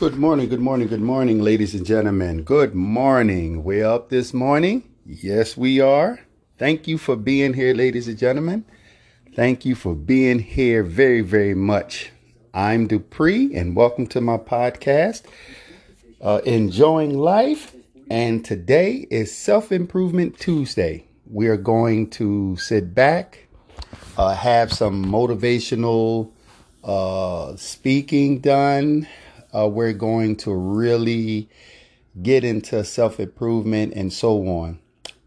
Good morning, good morning, good morning, ladies and gentlemen. Good morning. We're up this morning. Yes, we are. Thank you for being here, ladies and gentlemen. Thank you for being here very, very much. I'm Dupree, and welcome to my podcast, uh, Enjoying Life. And today is Self Improvement Tuesday. We are going to sit back, uh, have some motivational uh, speaking done uh, we're going to really get into self improvement and so on.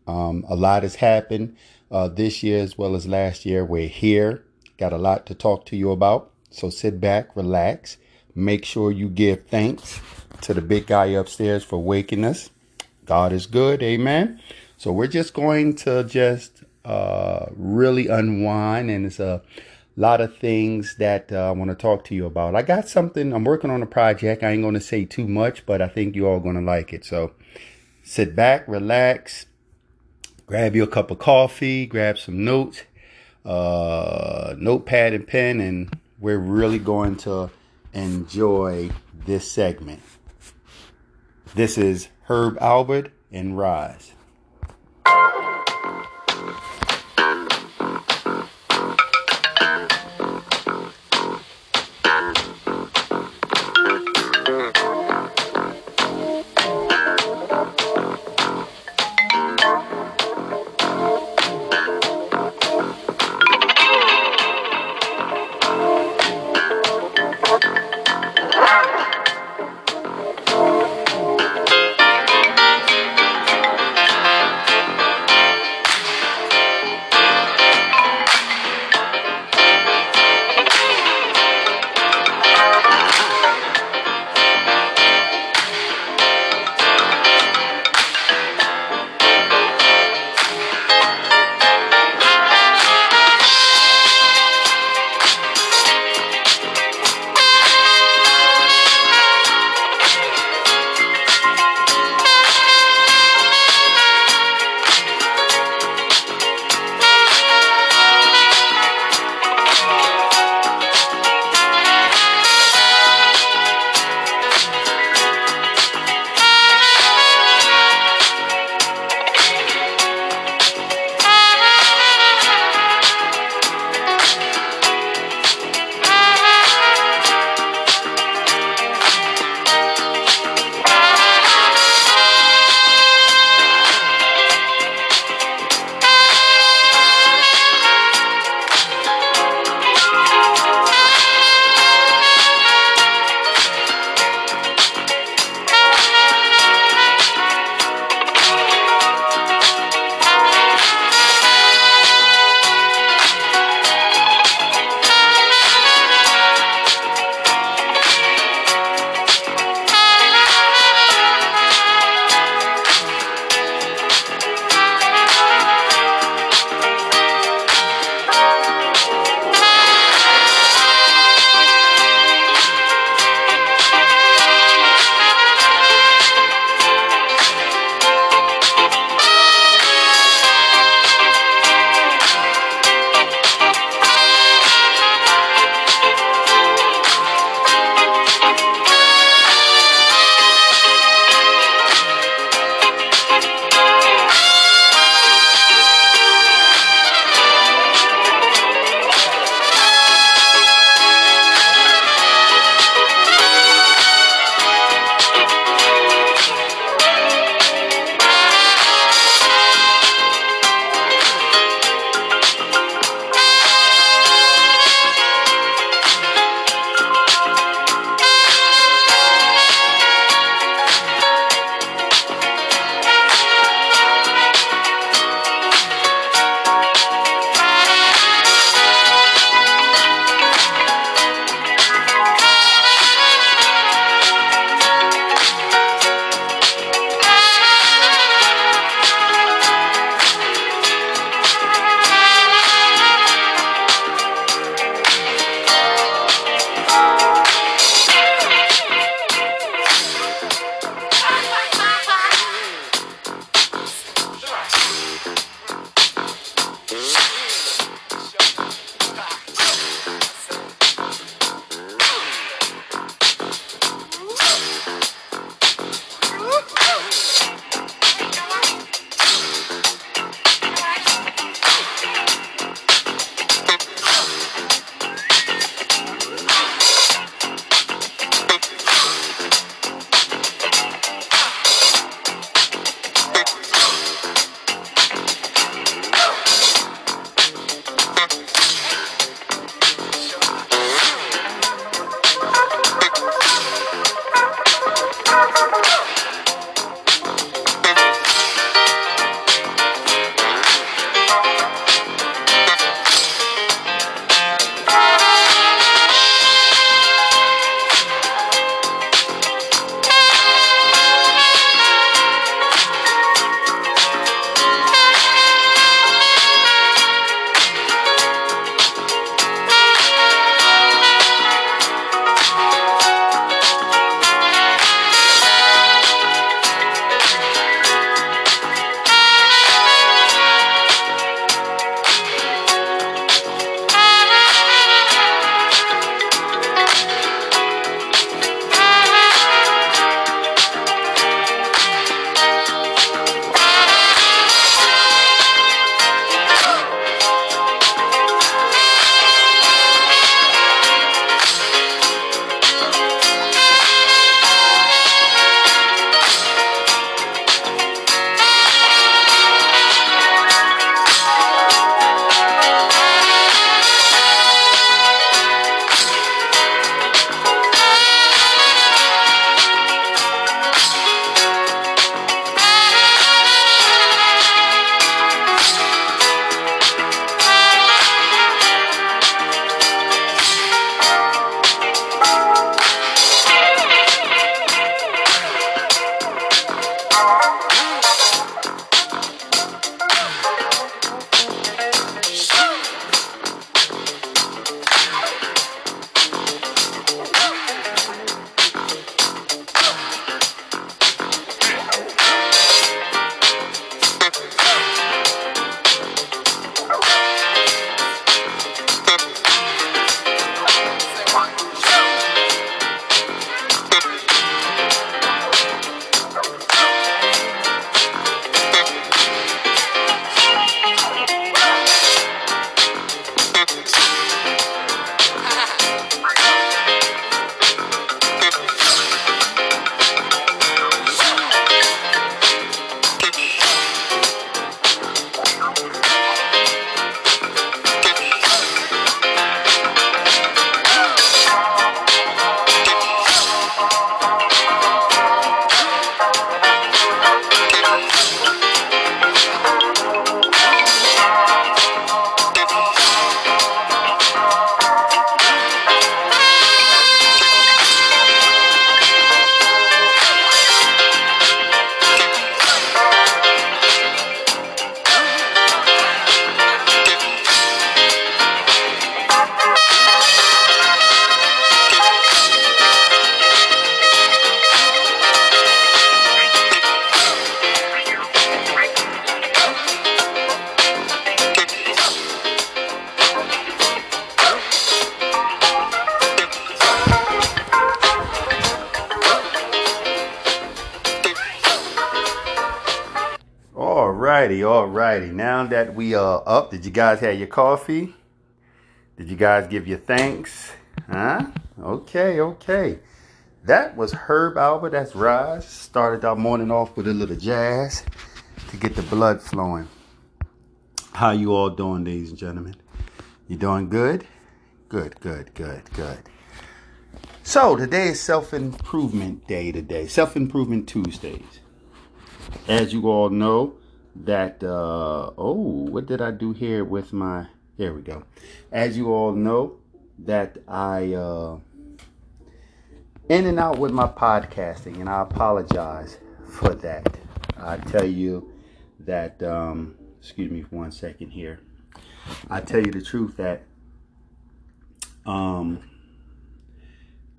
Um, a lot has happened uh, this year as well as last year. We're here, got a lot to talk to you about. So sit back, relax, make sure you give thanks to the big guy upstairs for waking us. God is good, amen. So we're just going to just uh, really unwind, and it's a lot of things that uh, I want to talk to you about. I got something, I'm working on a project. I ain't going to say too much, but I think you all going to like it. So sit back, relax, grab you a cup of coffee, grab some notes, uh, notepad and pen, and we're really going to enjoy this segment. This is Herb Alpert and Rise. Now that we are up, did you guys have your coffee? Did you guys give your thanks? Huh? Okay, okay. That was Herb Alpert. That's Rise. Started our morning off with a little jazz to get the blood flowing. How you all doing, ladies and gentlemen? You doing good? Good, good, good, good. So today is self-improvement day today. Self-improvement Tuesdays. As you all know, that uh oh, what did I do here with my there we go. As you all know, that I uh in and out with my podcasting, and I apologize for that. I tell you that, um, excuse me for one second here. I tell you the truth that um,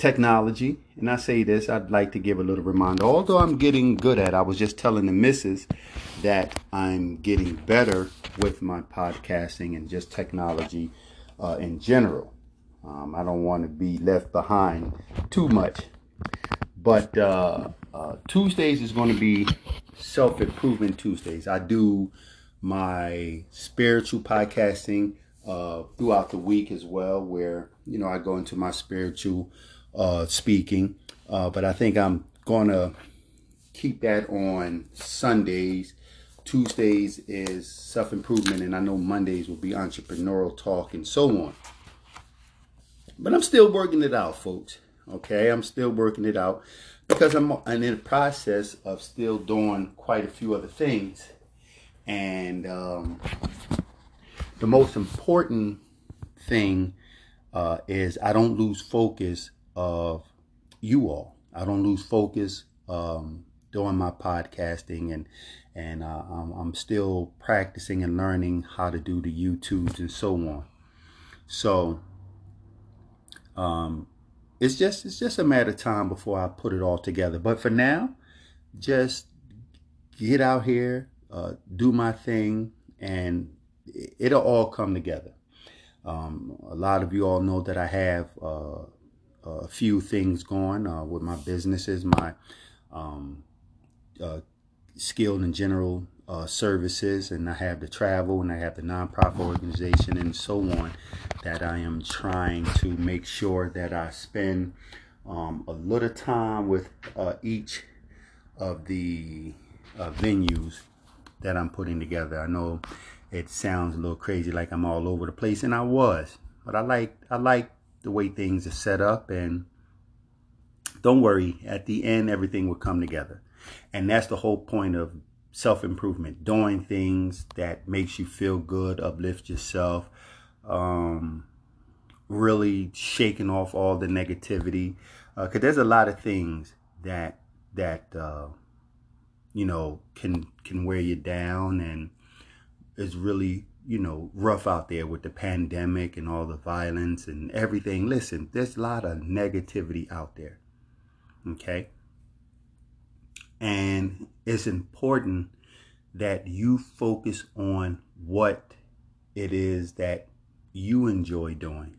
technology, and I say this, I'd like to give a little reminder. Although I'm getting good at, I was just telling the missus that I'm getting better with my podcasting and just technology uh, in general. Um, I don't want to be left behind too much. But uh, uh, Tuesdays is going to be self improvement Tuesdays. I do my spiritual podcasting uh, throughout the week as well, where you know I go into my spiritual uh, speaking. Uh, but I think I'm going to keep that on Sundays. Tuesdays is self improvement, and I know Mondays will be entrepreneurial talk and so on. But I'm still working it out, folks. Okay, I'm still working it out because I'm, I'm in the process of still doing quite a few other things. And um, the most important thing uh, is I don't lose focus of you all. I don't lose focus um, doing my podcasting and and uh, I'm, I'm still practicing and learning how to do the YouTubes and so on. So um, it's just it's just a matter of time before I put it all together. But for now, just get out here, uh, do my thing, and it'll all come together. Um, a lot of you all know that I have uh, a few things going uh, with my businesses, my um, uh, skilled and general uh, services, and I have the travel, and I have the nonprofit organization, and so on. That I am trying to make sure that I spend um, a little time with uh, each of the uh, venues that I'm putting together. I know it sounds a little crazy, like I'm all over the place, and I was, but I like I like the way things are set up, and don't worry. At the end, everything will come together, and that's the whole point of self-improvement doing things that makes you feel good uplift yourself um, really shaking off all the negativity because uh, there's a lot of things that that uh, you know can can wear you down and is really you know rough out there with the pandemic and all the violence and everything. Listen there's a lot of negativity out there okay? And it's important that you focus on what it is that you enjoy doing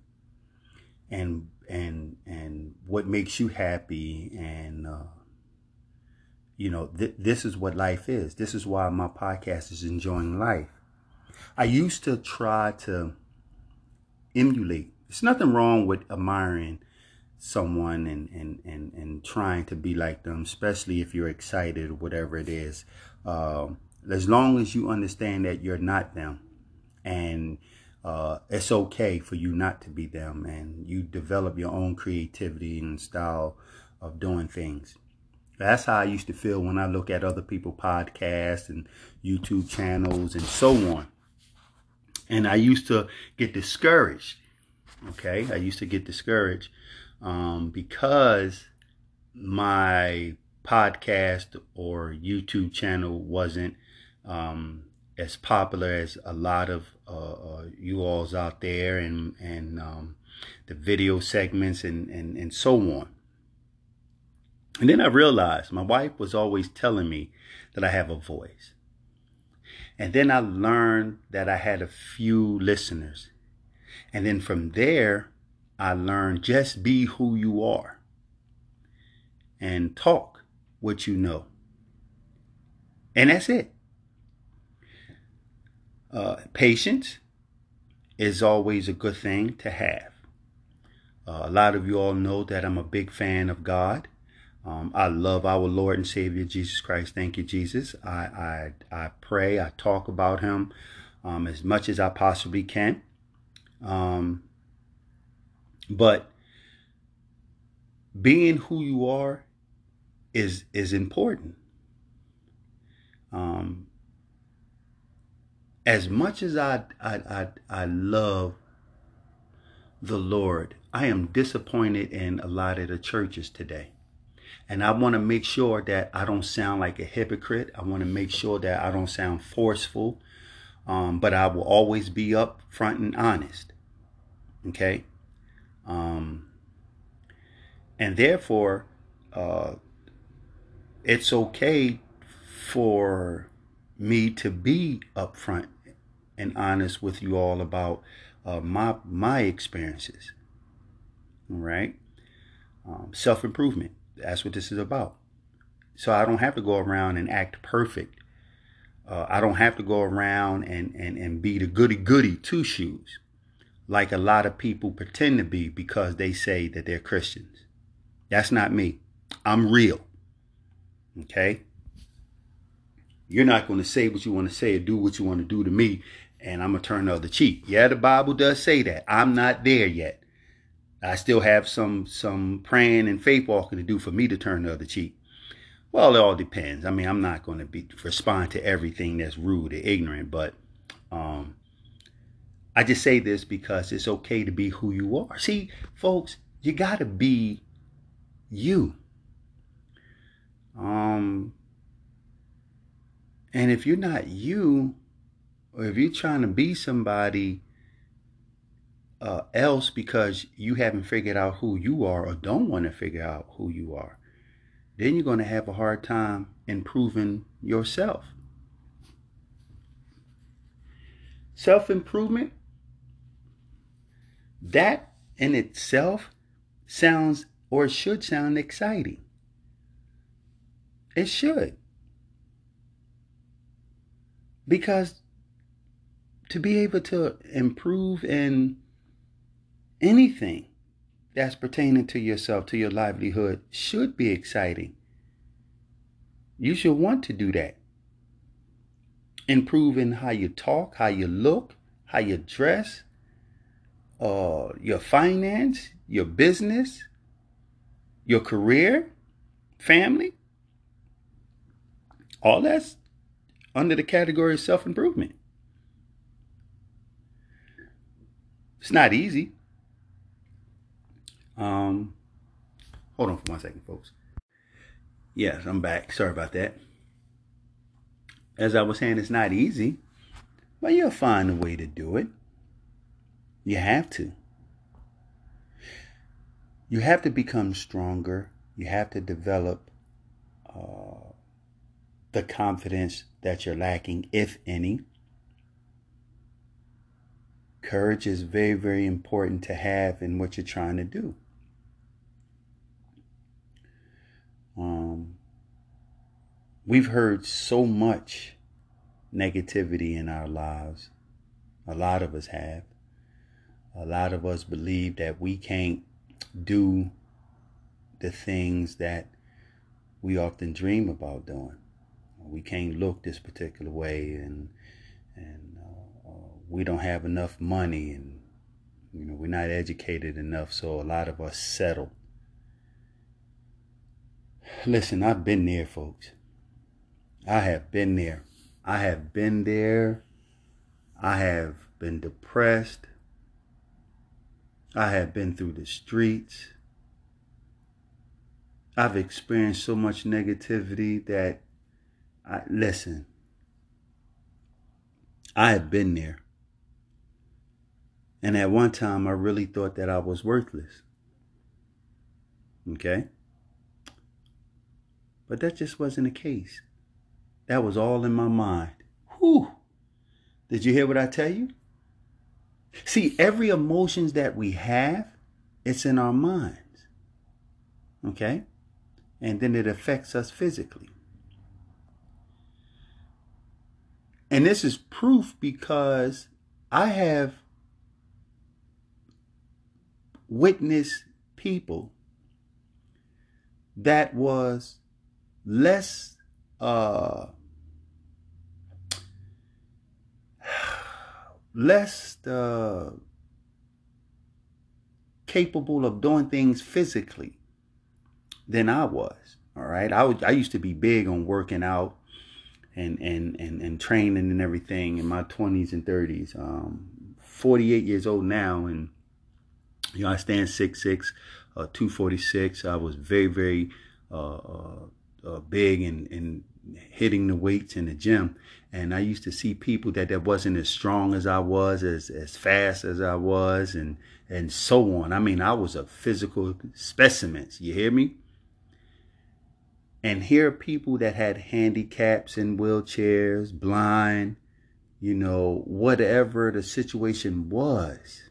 and and and what makes you happy and uh, you know th- this is what life is. This is why my podcast is enjoying life i used to try to emulate there's nothing wrong with admiring someone and, and, and, and trying to be like them, especially if you're excited or whatever it is. Uh, as long as you understand that you're not them and uh, it's okay for you not to be them and you develop your own creativity and style of doing things. That's how I used to feel when I look at other people podcasts and YouTube channels and so on. And I used to get discouraged. Okay, I used to get discouraged um, because my podcast or YouTube channel wasn't um, as popular as a lot of uh, uh, you alls out there and and um, the video segments and, and and so on. And then I realized my wife was always telling me that I have a voice. And then I learned that I had a few listeners. And then from there, I learned just be who you are and talk what you know. And that's it. Uh, patience is always a good thing to have. Uh, a lot of you all know that I'm a big fan of God. Um, I love our Lord and Savior Jesus Christ. Thank you, Jesus. I I, I pray. I talk about Him um, as much as I possibly can. Um, but being who you are is is important. Um, as much as I, I I I love the Lord, I am disappointed in a lot of the churches today. And I want to make sure that I don't sound like a hypocrite. I want to make sure that I don't sound forceful. Um, but I will always be up front and honest. Okay. Um, and therefore, uh, it's okay for me to be upfront and honest with you all about uh, my my experiences. All right, um, self improvement. That's what this is about. So I don't have to go around and act perfect. Uh, I don't have to go around and, and, and be the goody goody two shoes like a lot of people pretend to be because they say that they're Christians. That's not me. I'm real. Okay? You're not going to say what you want to say or do what you want to do to me, and I'm going to turn the other cheek. Yeah, the Bible does say that. I'm not there yet. I still have some some praying and faith walking to do for me to turn the other cheek. Well, it all depends. I mean, I'm not going to be respond to everything that's rude or ignorant, but um, I just say this because it's okay to be who you are. See, folks, you got to be you. Um, and if you're not you, or if you're trying to be somebody uh, else because you haven't figured out who you are or don't want to figure out who you are, then you're going to have a hard time improving yourself. Self improvement, that in itself sounds or should sound exciting. It should. Because to be able to improve in anything that's pertaining to yourself, to your livelihood, should be exciting. You should want to do that. Improving how you talk, how you look, how you dress, uh, your finance, your business, your career, family. All that's under the category of self improvement. It's not easy. Um, hold on for one second, folks. Yes, I'm back. Sorry about that. As I was saying, it's not easy, but you'll find a way to do it. You have to. You have to become stronger. You have to develop uh, the confidence that you're lacking, if any. Courage is very, very important to have in what you're trying to do. Um, we've heard so much negativity in our lives. A lot of us have. A lot of us believe that we can't do the things that we often dream about doing. We can't look this particular way, and and uh, we don't have enough money and you know we're not educated enough so a lot of us settle listen i've been there folks. I have been there. I have been there. I have been depressed. I have been through the streets. I've experienced so much negativity that i listen i have been there. And at one time, I really thought that I was worthless. Okay? But that just wasn't the case. That was all in my mind. Whew. Did you hear what I tell you? See, every emotions that we have, it's in our minds. Okay? And then it affects us physically. And this is proof because I have witnessed people that was less uh, less uh, capable of doing things physically than I was. All right, I, I used to be big on working out and and and, and training and everything in my 20s and 30s. Um, 48 years old now, and you know I stand 6'6", uh, 246. I was very very uh, uh, big and and hitting the weights in the gym. And i used to see people that that wasn't as strong as i was as as fast as i was and and so on. I mean i was a physical specimen you hear me? And here are people that had handicaps in wheelchairs blind you know whatever the situation was.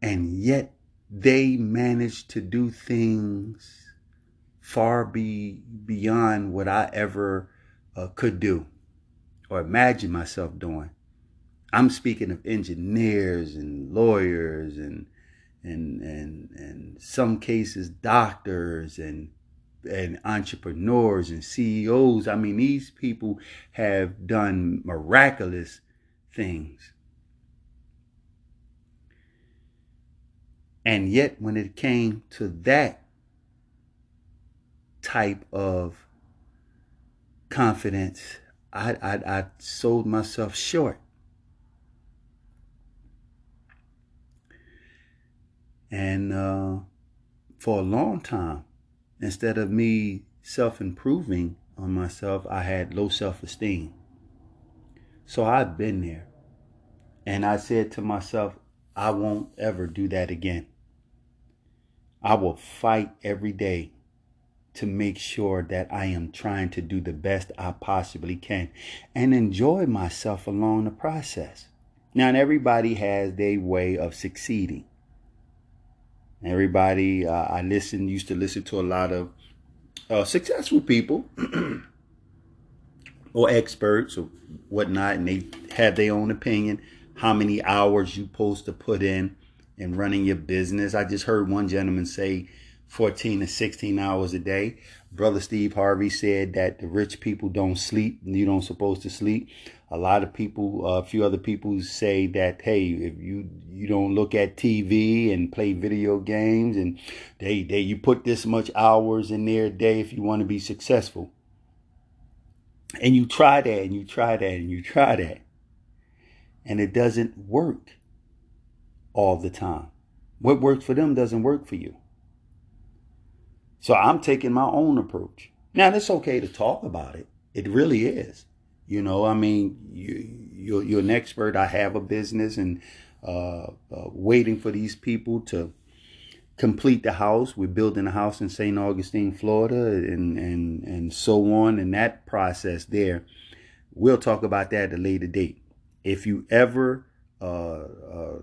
And yet they managed to do things far be beyond what I ever uh, could do or imagine myself doing. I'm speaking of engineers and lawyers and and and and some cases doctors and and entrepreneurs and CEOs. I mean, these people have done miraculous things. And yet, when it came to that type of confidence, I, I, I sold myself short. And uh, for a long time, instead of me self improving on myself, I had low self esteem. So I've been there. And I said to myself, I won't ever do that again. I will fight every day to make sure that I am trying to do the best I possibly can and enjoy myself along the process. Now, everybody has their way of succeeding. Everybody, uh, I listen, used to listen to a lot of uh, successful people or experts or whatnot, and they have their own opinion. How many hours you supposed to put in in running your business? I just heard one gentleman say 14 to 16 hours a day. Brother Steve Harvey said that the rich people don't sleep. You don't supposed to sleep. A lot of people, uh, a few other people say that, hey, if you, you don't look at TV and play video games and they, they, you put this much hours in their day if you want to be successful. And you try that and you try that and you try that. And it doesn't work all the time. What works for them doesn't work for you. So I'm taking my own approach. Now, it's okay to talk about it. It really is. You know, I mean, you, you're, you're an expert. I have a business and uh, uh, waiting for these people to complete the house. We're building a house in St. Augustine, Florida, and, and, and so on. And that process there, we'll talk about that at a later date. If you ever uh, uh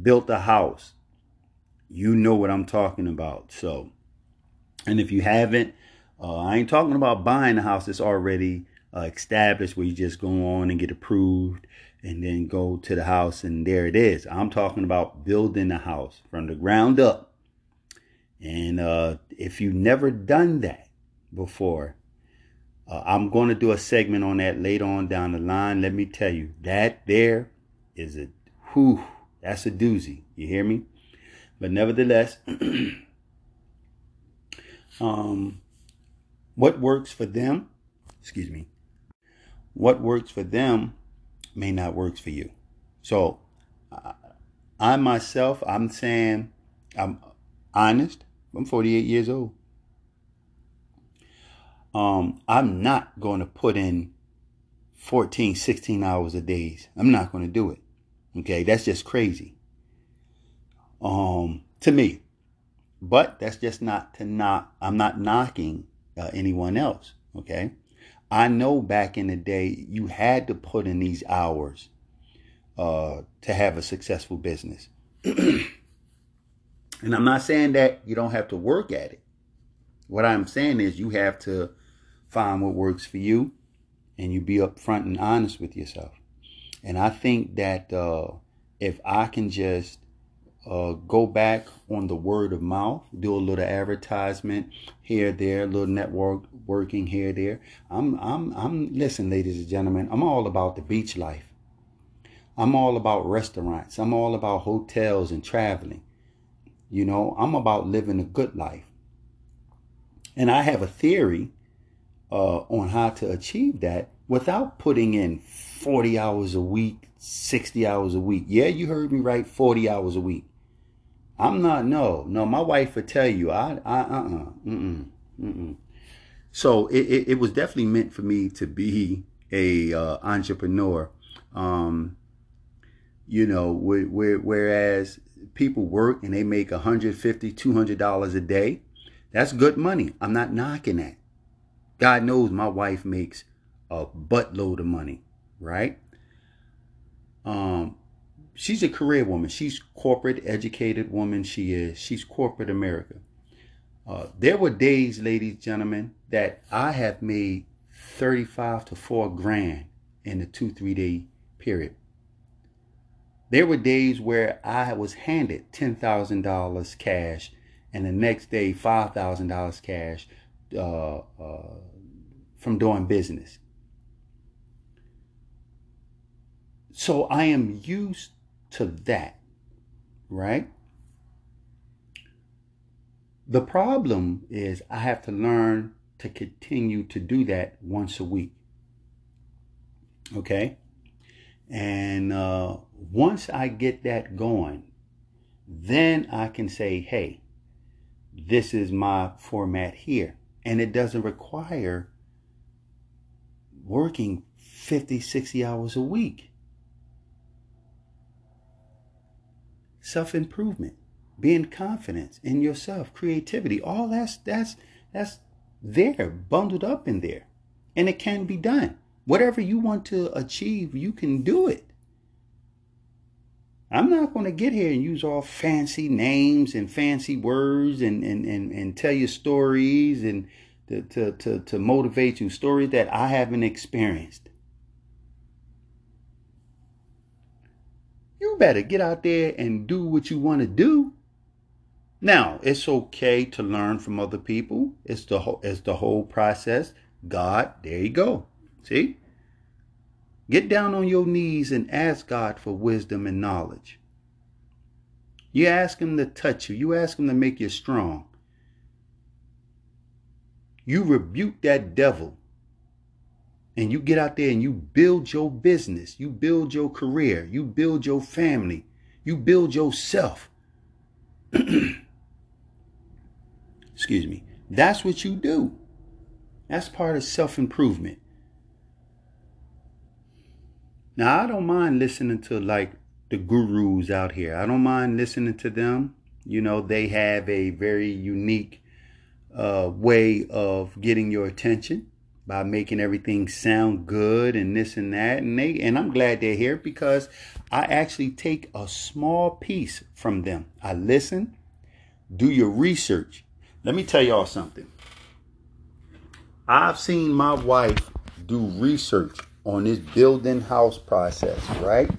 built a house, you know what I'm talking about. So, and if you haven't, uh, I ain't talking about buying a house that's already uh, established where you just go on and get approved and then go to the house and there it is. I'm talking about building a house from the ground up. And uh, if you've never done that before, uh, I'm going to do a segment on that later on down the line. Let me tell you, that there is a whew, that's a doozy. You hear me? But nevertheless, um, what works for them, excuse me, what works for them may not work for you. So I myself, I'm saying I'm honest. I'm 48 years old. Um, I'm not going to put in 14, 16 hours a day. I'm not going to do it. Okay, that's just crazy. Um, to me, but that's just not to knock, I'm not knocking uh, anyone else. Okay. I know back in the day, you had to put in these hours uh, to have a successful business. and I'm not saying that you don't have to work at it. What I'm saying is you have to find what works for you and you be upfront and honest with yourself. And I think that uh, if I can just uh, go back on the word of mouth, do a little advertisement here, there, a little network working here, there. I'm, I'm, I'm. Listen, ladies and gentlemen, I'm all about the beach life. I'm all about restaurants. I'm all about hotels and traveling. You know, I'm about living a good life. And I have a theory uh, on how to achieve that without putting in 40 hours a week, 60 hours a week. Yeah, you heard me right, 40 hours a week. I'm not, no, no, my wife would tell you, I, I, uh-uh, mm-mm, mm-mm. So it, it, it was definitely meant for me to be a uh, entrepreneur. Um, you know, whereas people work and they make 150 $200 a day, that's good money. I'm not knocking that. God knows my wife makes a buttload of money, right? Um, she's a career woman. She's corporate educated woman. She is. She's corporate America. Uh, there were days, ladies, and gentlemen, that I have made 35 to 4 grand in a two, three day period. There were days where I was handed $10,000 cash and the next day $5,000 cash uh, uh, from doing business. So I am used to that, right? The problem is I have to learn to continue to do that once a week. Okay? And uh, once I get that going, then I can say, hey, this is my format here. And it doesn't require working 50, 60 hours a week. Self improvement, being confident in yourself, creativity, all that's that's that's there, bundled up in there. And it can be done. Whatever you want to achieve, you can do it. I'm not going to get here and use all fancy names and fancy words and, and, and, and tell you stories and to, to, to, to motivate you, stories that I haven't experienced. You better get out there and do what you want to do. Now, it's okay to learn from other people. It's the whole, it's the whole process. God, there you go. See? Get down on your knees and ask God for wisdom and knowledge. You ask him to touch you. You ask him to make you strong. You rebuke that devil and you get out there and you build your business, you build your career, you build your family, you build yourself. Excuse me. That's what you do. That's part of self improvement. Now, I don't mind listening to like the gurus out here. I don't mind listening to them. You know, they have a very unique uh, way of getting your attention by making everything sound good and this and that and they and I'm glad they're here because I actually take a small piece from them. I listen, do your research. Let me tell y'all something. I've seen my wife do research on this building house process, right?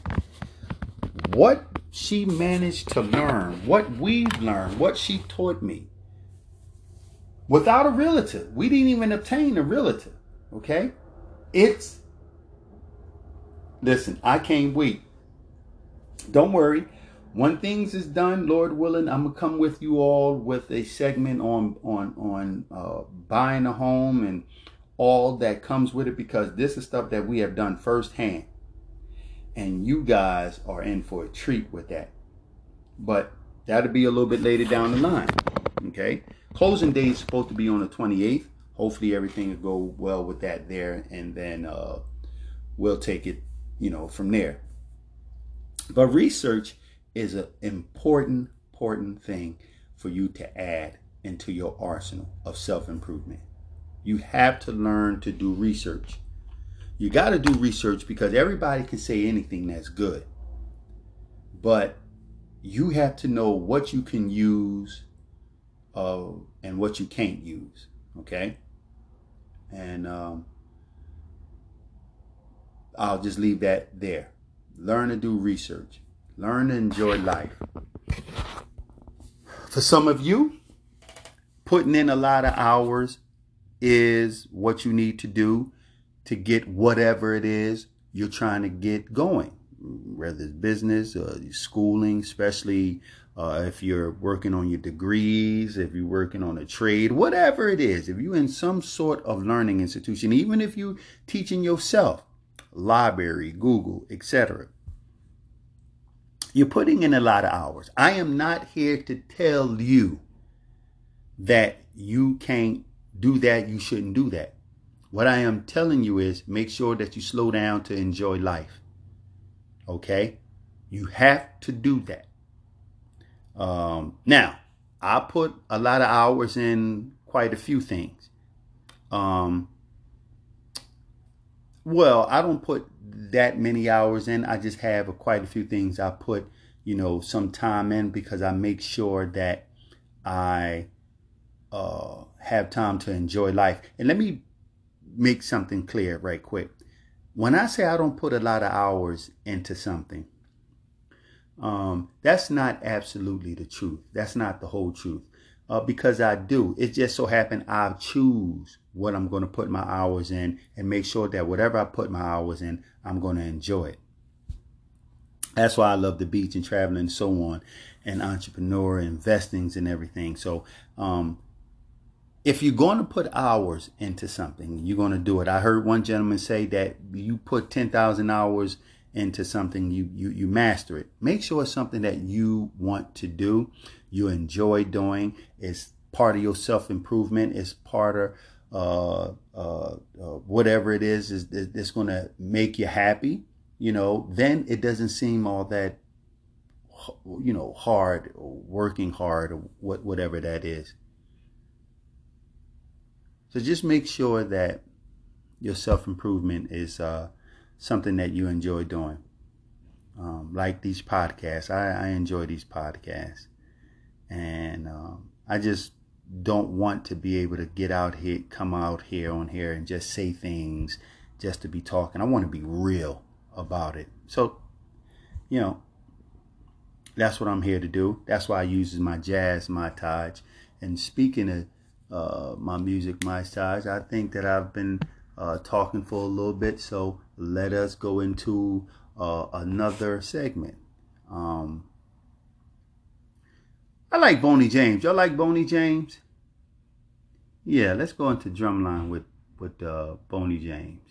What she managed to learn, what we've learned, what she taught me without a realtor. We didn't even obtain a realtor. Okay? It's listen, I can't wait. Don't worry. When things is done, Lord willing, I'm gonna come with you all with a segment on on on uh, buying a home and all that comes with it because this is stuff that we have done firsthand, and you guys are in for a treat with that. But that'll be a little bit later down the line. Okay, closing day is supposed to be on the 28th hopefully everything will go well with that there and then uh, we'll take it you know from there. But research is an important important thing for you to add into your arsenal of self-improvement. You have to learn to do research. You got to do research because everybody can say anything that's good. But you have to know what you can use uh, and what you can't use okay and um, I'll just leave that there. Learn to do research. Learn to enjoy life. For some of you, putting in a lot of hours is what you need to do to get whatever it is you're trying to get going, whether it's business or schooling, especially uh, if you're working on your degrees, if you're working on a trade, whatever it is, if you're in some sort of learning institution, even if you're teaching yourself, library, Google, etc. You're putting in a lot of hours. I am not here to tell you that you can't do that, you shouldn't do that. What I am telling you is make sure that you slow down to enjoy life. Okay? You have to do that. Um, now, I put a lot of hours in quite a few things. Um, well, I don't put that many hours in. I just have a, quite a few things I put, you know, some time in because I make sure that I uh, have time to enjoy life. And let me make something clear right quick. When I say I don't put a lot of hours into something, um, that's not absolutely the truth. That's not the whole truth. Uh, because I do. It just so happened I choose what I'm going to put my hours in and make sure that whatever I put my hours in, I'm going to enjoy it. That's why I love the beach and traveling and so on, and entrepreneur investings and everything. So, um, if you're going to put hours into something, you're going to do it. I heard one gentleman say that you put 10,000 hours into something, you, you, you master it. Make sure it's something that you want to do, you enjoy doing. It's part of your self improvement. It's part of uh, uh, uh, whatever it is, is that's going to make you happy. You know, then it doesn't seem all that, you know, hard or working hard or what, whatever that is. So just make sure that your self improvement is uh, something that you enjoy doing. Um, like these podcasts, I, I, enjoy these podcasts, and um, I just don't want to be able to get out here, come out here on here, and just say things just to be talking. I want to be real about it. So, you know, that's what I'm here to do. That's why I use my jazz montage. And speaking of uh, my music, my size. I think that I've been uh, talking for a little bit, so let us go into uh, another segment. Um, I like Boney James. Y'all like Boney James? Yeah, let's go into drumline with with uh, Boney James.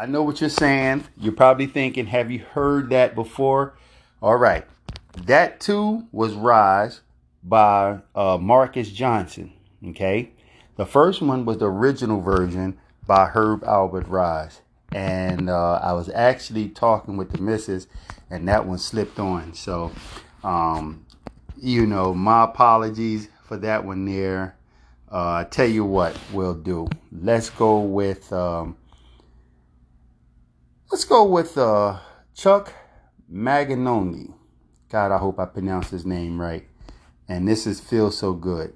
I know what you're saying. You're probably thinking, have you heard that before? All right. That too was Rise by uh, Marcus Johnson. Okay. The first one was the original version by Herb Alpert Rise. And uh, I was actually talking with the missus, and that one slipped on. So, um, you know, my apologies for that one there. Uh, I tell you what we'll do. Let's go with. Um, Let's go with uh, Chuck Maganoni. God, I hope I pronounced his name right. And this is Feel So Good.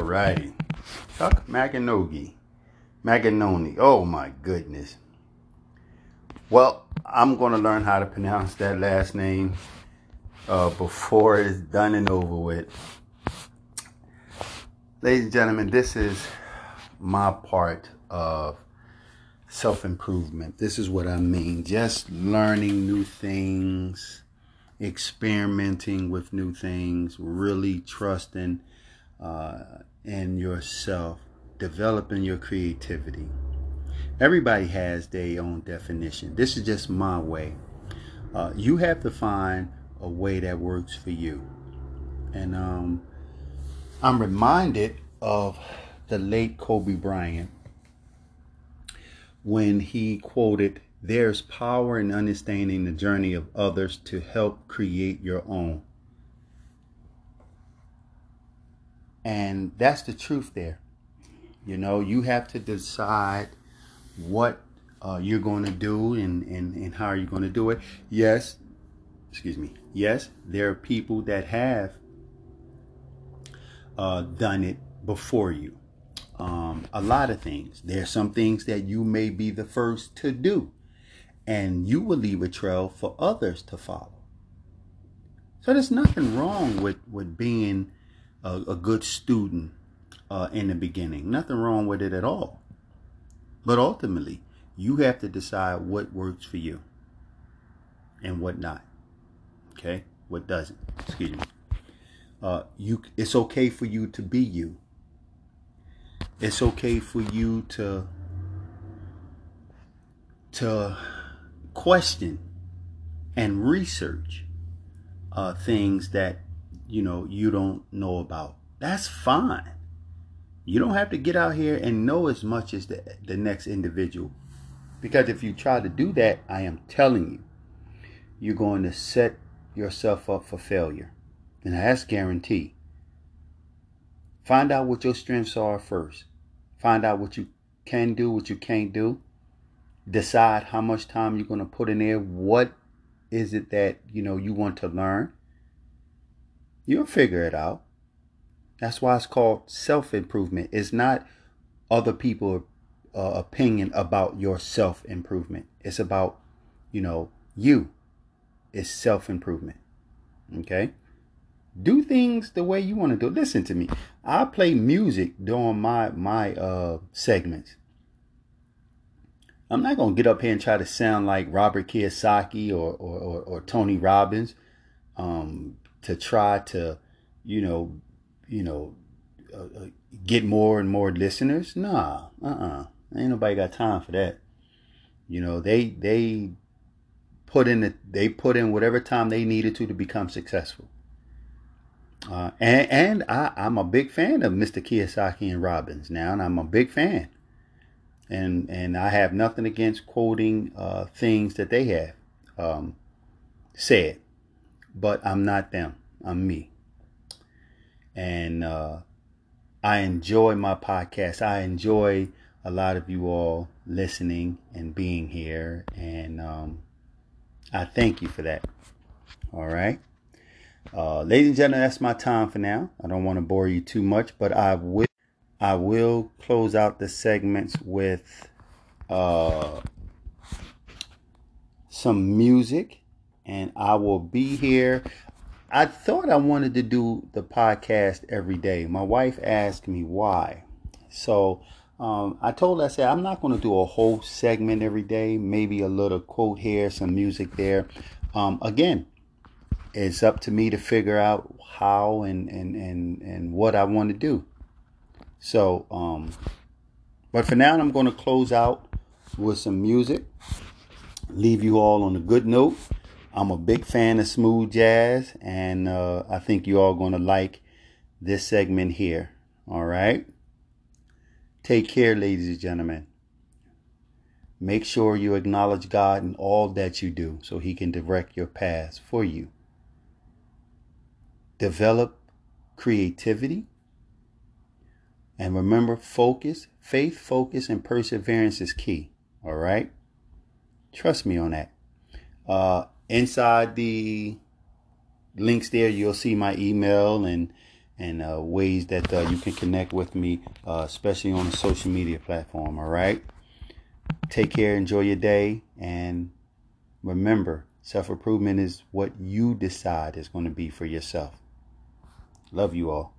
Righty. Chuck Maganogi. Maganoni. Oh my goodness. Well, I'm going to learn how to pronounce that last name uh, before it's done and over with. Ladies and gentlemen, this is my part of self improvement. This is what I mean. Just learning new things, experimenting with new things, really trusting uh, in yourself, developing your creativity. Everybody has their own definition. This is just my way. Uh, you have to find a way that works for you. And um, I'm reminded of the late Kobe Bryant when he quoted, There's power in understanding the journey of others to help create your own. And that's the truth there. You know, you have to decide what uh, you're going to do and, and, and how you're going to do it. Yes, excuse me. Yes, there are people that have uh, done it before you um, a lot of things. There are some things that you may be the first to do, and you will leave a trail for others to follow. So there's nothing wrong with, with being a, a good student uh, in the beginning. Nothing wrong with it at all. But ultimately, you have to decide what works for you and what not. Okay? What doesn't. Excuse me. Uh, you, it's okay for you to be you it's okay for you to to question and research uh, things that you know you don't know about. That's fine. You don't have to get out here and know as much as the, the next individual. Because if you try to do that, I am telling you, you're going to set yourself up for failure. And that's guaranteed. Find out what your strengths are first. Find out what you can do, what you can't do. Decide how much time you're going to put in there. What is it that, you know, you want to learn? You'll figure it out. That's why it's called self-improvement. It's not other people's uh, opinion about your self-improvement. It's about, you know, you. It's self-improvement. Okay? do things the way you want to do. Listen to me. I play music during my my uh segments. I'm not gonna get up here and try to sound like Robert Kiyosaki or or, or, or Tony Robbins, um, to try to, you know, you know, uh, uh, get more and more listeners. Nah, uh, uh-uh. uh, ain't nobody got time for that. You know, they they put in the, they put in whatever time they needed to to become successful. Uh, and and I, I'm a big fan of Mr. Kiyosaki and Robbins now, and I'm a big fan. And and I have nothing against quoting uh, things that they have um, said, but I'm not them. I'm me. And uh, I enjoy my podcast. I enjoy a lot of you all listening and being here, and um, I thank you for that. All right. Uh, ladies and gentlemen, that's my time for now. I don't want to bore you too much, but I will I will close out the segments with uh, some music, and I will be here. I thought I wanted to do the podcast every day. My wife asked me why, so um, I told her I said I'm not going to do a whole segment every day. Maybe a little quote here, some music there. Um, again, it's up to me to figure out how and and and, and what I want to do. So, um, but for now, I'm going to close out with some music. Leave you all on a good note. I'm a big fan of smooth jazz, and uh, I think you all going to like this segment here. All right. Take care, ladies and gentlemen. Make sure you acknowledge God in all that you do so He can direct your paths for you develop creativity. And remember, focus, faith, focus, and perseverance is key. All right? Trust me on that. Uh, inside the links there, you'll see my email and and uh, ways that uh, you can connect with me, uh, especially on the social media platform. All right. Take care. Enjoy your day. And remember, self improvement is what you decide is going to be for yourself. Love you all.